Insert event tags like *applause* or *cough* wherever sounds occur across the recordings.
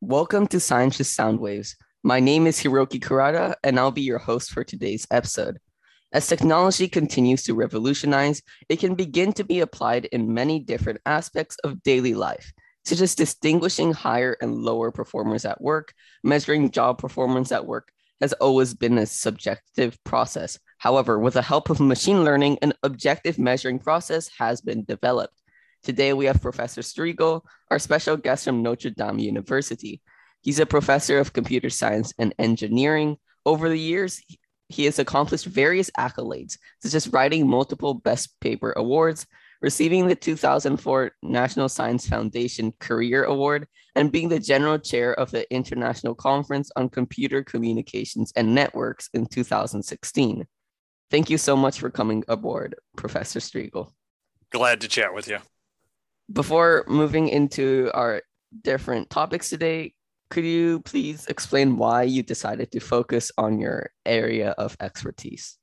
Welcome to Science Sound Waves. My name is Hiroki Kurata, and I'll be your host for today's episode. As technology continues to revolutionize, it can begin to be applied in many different aspects of daily life, such as distinguishing higher and lower performers at work. Measuring job performance at work has always been a subjective process. However, with the help of machine learning, an objective measuring process has been developed. Today, we have Professor Striegel, our special guest from Notre Dame University. He's a professor of computer science and engineering. Over the years, he has accomplished various accolades, such as writing multiple Best Paper Awards, receiving the 2004 National Science Foundation Career Award, and being the general chair of the International Conference on Computer Communications and Networks in 2016. Thank you so much for coming aboard, Professor Striegel. Glad to chat with you. Before moving into our different topics today, could you please explain why you decided to focus on your area of expertise?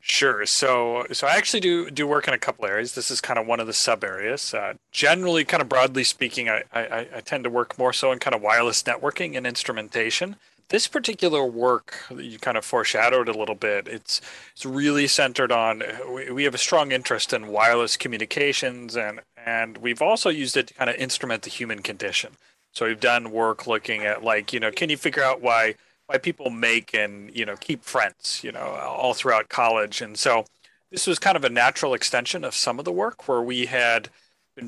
Sure. So, so I actually do do work in a couple areas. This is kind of one of the sub areas. Uh, generally, kind of broadly speaking, I, I, I tend to work more so in kind of wireless networking and instrumentation. This particular work that you kind of foreshadowed a little bit. It's it's really centered on. Uh, we, we have a strong interest in wireless communications, and and we've also used it to kind of instrument the human condition. So we've done work looking at like you know, can you figure out why why people make and you know keep friends you know all throughout college and so this was kind of a natural extension of some of the work where we had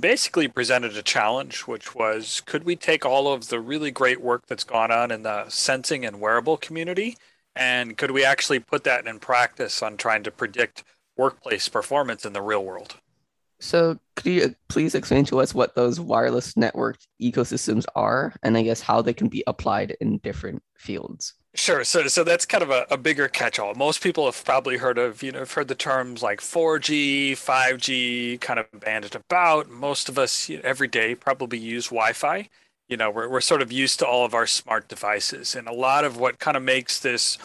basically presented a challenge which was could we take all of the really great work that's gone on in the sensing and wearable community and could we actually put that in practice on trying to predict workplace performance in the real world so, could you uh, please explain to us what those wireless networked ecosystems are, and I guess how they can be applied in different fields? Sure. So, so that's kind of a, a bigger catch-all. Most people have probably heard of, you know, have heard the terms like 4G, 5G, kind of banded about. Most of us you know, every day probably use Wi-Fi. You know, we're we're sort of used to all of our smart devices, and a lot of what kind of makes this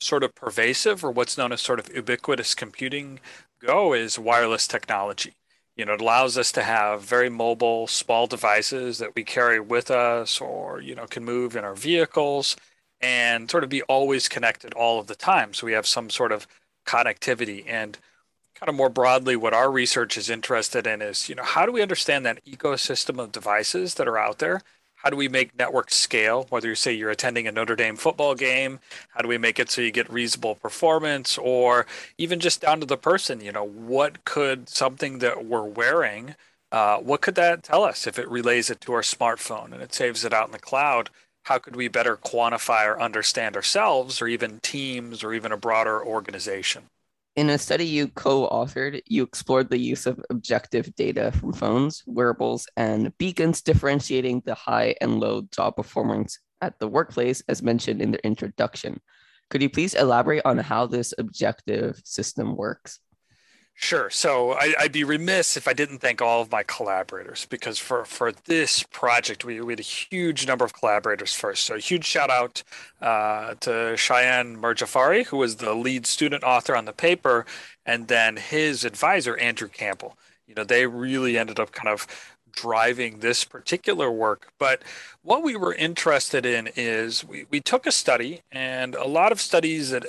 sort of pervasive, or what's known as sort of ubiquitous computing, go is wireless technology you know, it allows us to have very mobile, small devices that we carry with us or, you know, can move in our vehicles and sort of be always connected all of the time. So we have some sort of connectivity. And kind of more broadly, what our research is interested in is, you know, how do we understand that ecosystem of devices that are out there how do we make network scale whether you say you're attending a notre dame football game how do we make it so you get reasonable performance or even just down to the person you know what could something that we're wearing uh, what could that tell us if it relays it to our smartphone and it saves it out in the cloud how could we better quantify or understand ourselves or even teams or even a broader organization in a study you co authored, you explored the use of objective data from phones, wearables, and beacons, differentiating the high and low job performance at the workplace, as mentioned in the introduction. Could you please elaborate on how this objective system works? Sure. So I, would be remiss if I didn't thank all of my collaborators because for, for this project, we, we had a huge number of collaborators first. So a huge shout out uh, to Shayan Mirjafari, who was the lead student author on the paper, and then his advisor, Andrew Campbell. You know, they really ended up kind of driving this particular work. But what we were interested in is we, we took a study, and a lot of studies that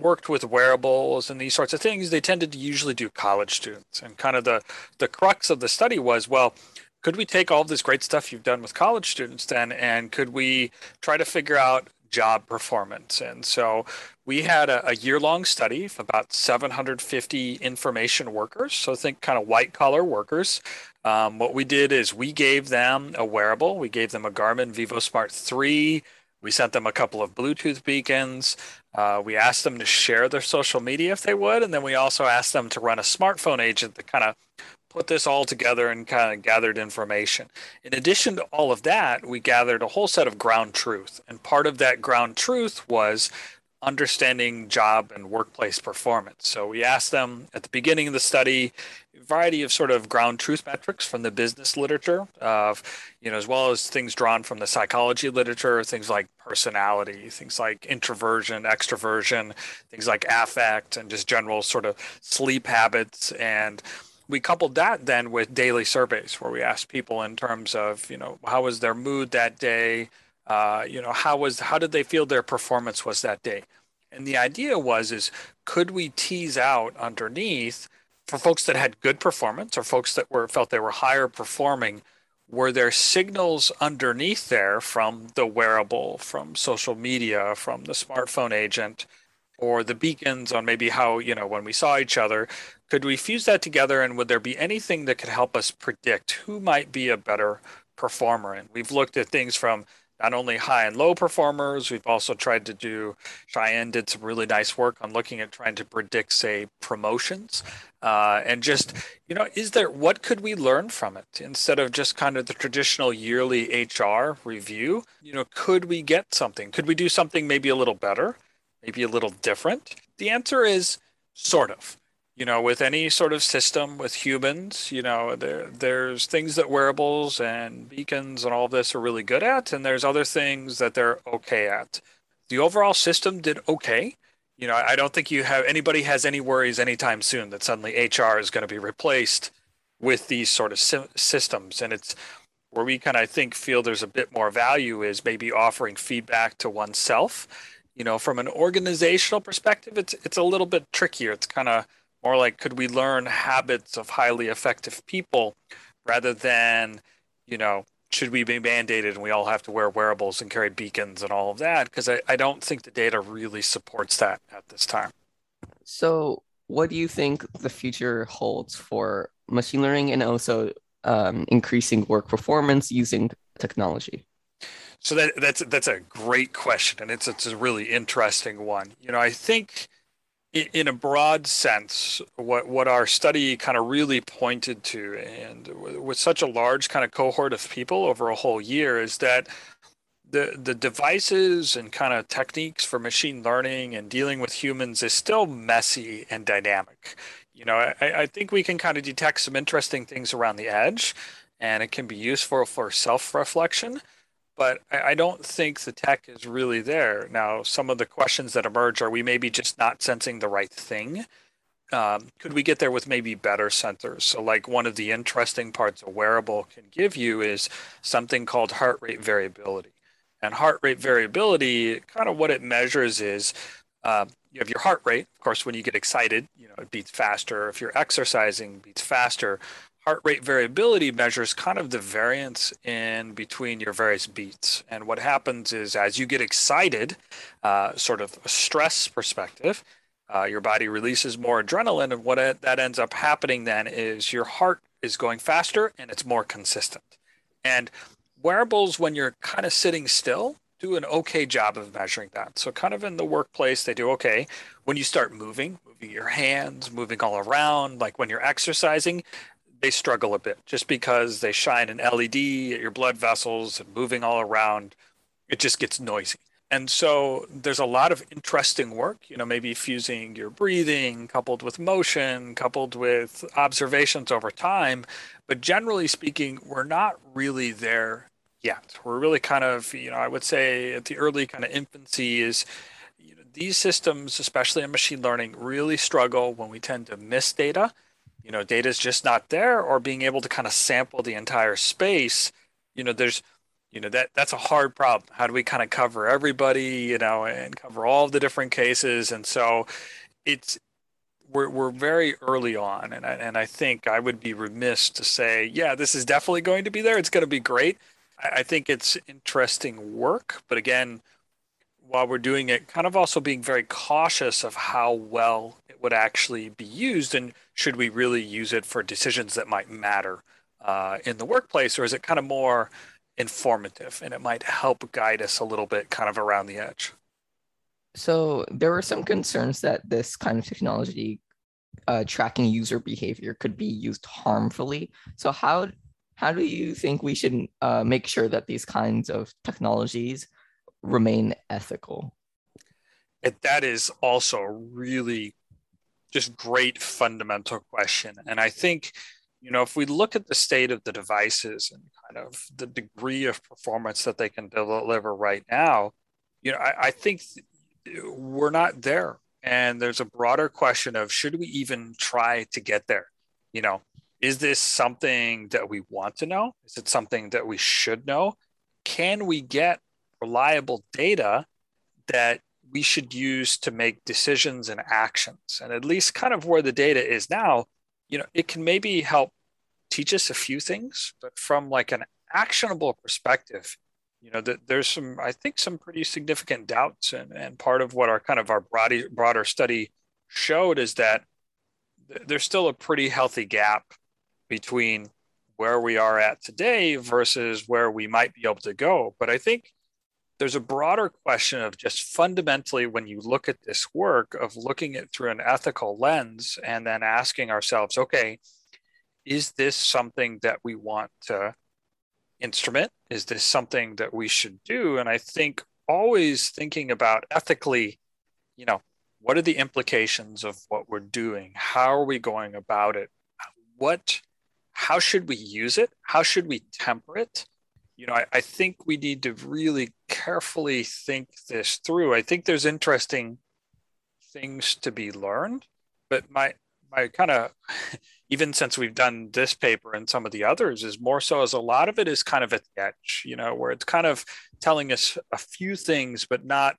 worked with wearables and these sorts of things, they tended to usually do college students. And kind of the, the crux of the study was, well, could we take all this great stuff you've done with college students then and could we try to figure out job performance? And so we had a, a year long study of about 750 information workers. So think kind of white collar workers. Um, what we did is we gave them a wearable. We gave them a Garmin VivoSmart 3. We sent them a couple of Bluetooth beacons. Uh, we asked them to share their social media if they would, and then we also asked them to run a smartphone agent that kind of put this all together and kind of gathered information. In addition to all of that, we gathered a whole set of ground truth, and part of that ground truth was understanding job and workplace performance. So we asked them at the beginning of the study a variety of sort of ground truth metrics from the business literature, of you know, as well as things drawn from the psychology literature, things like personality, things like introversion, extroversion, things like affect, and just general sort of sleep habits and we coupled that then with daily surveys where we asked people in terms of you know how was their mood that day Uh, you know, how was how did they feel their performance was that day? And the idea was is could we tease out underneath for folks that had good performance or folks that were felt they were higher performing, were there signals underneath there from the wearable, from social media, from the smartphone agent, or the beacons on maybe how, you know, when we saw each other, could we fuse that together and would there be anything that could help us predict who might be a better performer? And we've looked at things from not only high and low performers, we've also tried to do, Shayan did some really nice work on looking at trying to predict, say, promotions. Uh, and just, you know, is there, what could we learn from it instead of just kind of the traditional yearly HR review? You know, could we get something? Could we do something maybe a little better, maybe a little different? The answer is sort of you know with any sort of system with humans you know there there's things that wearables and beacons and all of this are really good at and there's other things that they're okay at. The overall system did okay. You know i don't think you have anybody has any worries anytime soon that suddenly hr is going to be replaced with these sort of systems. And it's where we kind of think feel there's a bit more value is maybe offering feedback to oneself. You know from an organizational perspective it's it's a little bit trickier. It's kind of more like could we learn habits of highly effective people rather than you know should we be mandated and we all have to wear wearables and carry beacons and all of that? Because I, I don't think the data really supports that at this time. So what do you think the future holds for machine learning and also um, increasing work performance using technology? So that, that's that's a great question and it's it's a really interesting one. You know i think in a broad sense, what what our study kind of really pointed to, and with such a large kind of cohort of people over a whole year, is that the the devices and kind of techniques for machine learning and dealing with humans is still messy and dynamic. You know, I, I think we can kind of detect some interesting things around the edge, and it can be useful for self reflection but I, don't think the tech is really there. Now, some of the questions that emerge are we maybe just not sensing the right thing? Um, could we get there with maybe better sensors? So, like one of the interesting parts a wearable can give you is something called heart rate variability. And heart rate variability, kind of what it measures is uh, you have your heart rate. Of course, when you get excited, you know it beats faster. If you're exercising, beats faster heart rate variability measures kind of the variance in between your various beats. And what happens is as you get excited, uh, sort of a stress perspective, uh, your body releases more adrenaline. And what it, that ends up happening then is your heart is going faster and it's more consistent. And wearables, when you're kind of sitting still, do an okay job of measuring that. So, kind of in the workplace, they do okay. When you start moving, moving your hands, moving all around, like when you're exercising, they struggle a bit just because they shine an LED at your blood vessels and moving all around. It just gets noisy. And so there's a lot of interesting work, you know, maybe fusing your breathing coupled with motion, coupled with observations over time. But generally speaking, we're not really there yet. We're really kind of, you know, I would say at the early kind of infancy is you know, these systems, especially in machine learning, really struggle when we tend to miss data you know data is just not there or being able to kind of sample the entire space you know there's you know that that's a hard problem. How do we kind of cover everybody you know and cover all the different cases? And so it's we're, we're very early on and I, and I think i would be remiss to say yeah this is definitely going to be there. It's going to be great. I, I think it's interesting work but again while we're doing it kind of also being very cautious of how well would actually be used and should we really use it for decisions that might matter uh, in the workplace or is it kind of more informative and it might help guide us a little bit kind of around the edge? So there were some concerns that this kind of technology uh, tracking user behavior could be used harmfully. So how how do you think we should uh, make sure that these kinds of technologies remain ethical? It, that is also really just great fundamental question. And I think, you know, if we look at the state of the devices and kind of the degree of performance that they can deliver right now, you know, I, I think we're not there. And there's a broader question of should we even try to get there? You know, is this something that we want to know? Is it something that we should know? Can we get reliable data that we should use to make decisions and actions. And at least kind of where the data is now, you know, it can maybe help teach us a few things, but from like an actionable perspective, you know, that there's some, I think, some pretty significant doubts. And, and part of what our kind of our broader, broader study showed is that there's still a pretty healthy gap between where we are at today versus where we might be able to go. But I think there's a broader question of just fundamentally when you look at this work of looking at through an ethical lens and then asking ourselves okay is this something that we want to instrument? Is this something that we should do? And i think always thinking about ethically you know what are the implications of what we're doing? How are we going about it? What how should we use it? How should we temper it? You know, I, I, think we need to really carefully think this through. I think there's interesting things to be learned, but my my kind of *laughs* even since we've done this paper and some of the others is more so as a lot of it is kind of at the edge, you know, where it's kind of telling us a few things, but not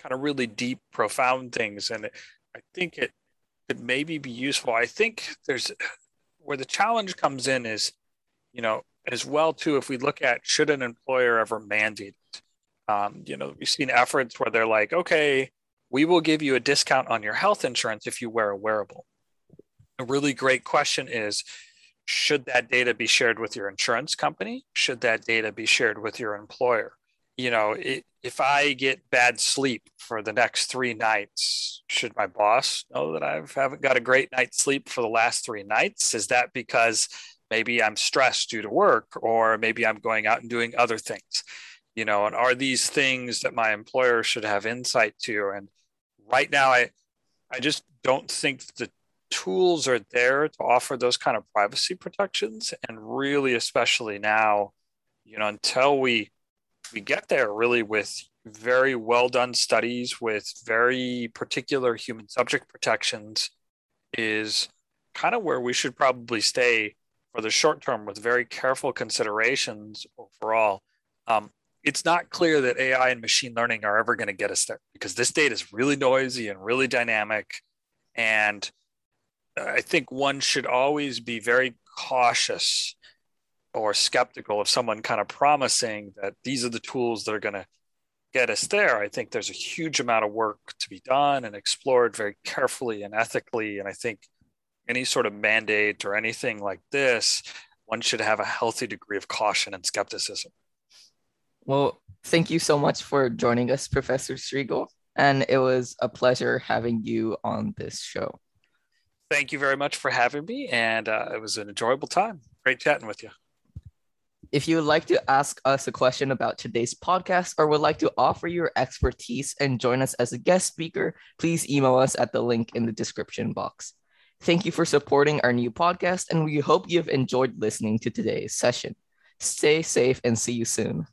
kind of really deep, profound things. And I think it could maybe be useful. I think there's where the challenge comes in is, you know, as well too if we look at should an employer ever mandate um, you know we've seen efforts where they're like okay we will give you a discount on your health insurance if you wear a wearable. A really great question is should that data be shared with your insurance company? Should that data be shared with your employer? You know it, if i get bad sleep for the next three nights should my boss know that i haven't got a great night's sleep for the last three nights? Is that because maybe i'm stressed due to work or maybe i'm going out and doing other things you know and are these things that my employer should have insight to and right now i i just don't think the tools are there to offer those kind of privacy protections and really especially now you know until we we get there really with very well done studies with very particular human subject protections is kind of where we should probably stay for the short term with very careful considerations overall. Um, it's not clear that AI and machine learning are ever going to get us there because this data is really noisy and really dynamic. And I think one should always be very cautious or skeptical of someone kind of promising that these are the tools that are going to get us there. I think there's a huge amount of work to be done and explored very carefully and ethically. And I think any sort of mandate or anything like this, one should have a healthy degree of caution and skepticism. Well, thank you so much for joining us, Professor Striegel. And it was a pleasure having you on this show. Thank you very much for having me. And uh, it was an enjoyable time. Great chatting with you. If you would like to ask us a question about today's podcast or would like to offer your expertise and join us as a guest speaker, please email us at the link in the description box. Thank you for supporting our new podcast, and we hope you've enjoyed listening to today's session. Stay safe and see you soon.